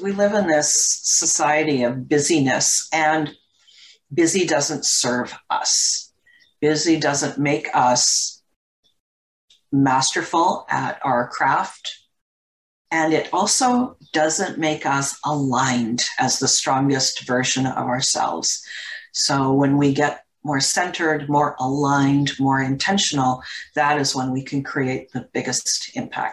we live in this society of busyness, and busy doesn't serve us. Busy doesn't make us masterful at our craft. And it also doesn't make us aligned as the strongest version of ourselves. So when we get more centered, more aligned, more intentional, that is when we can create the biggest impact.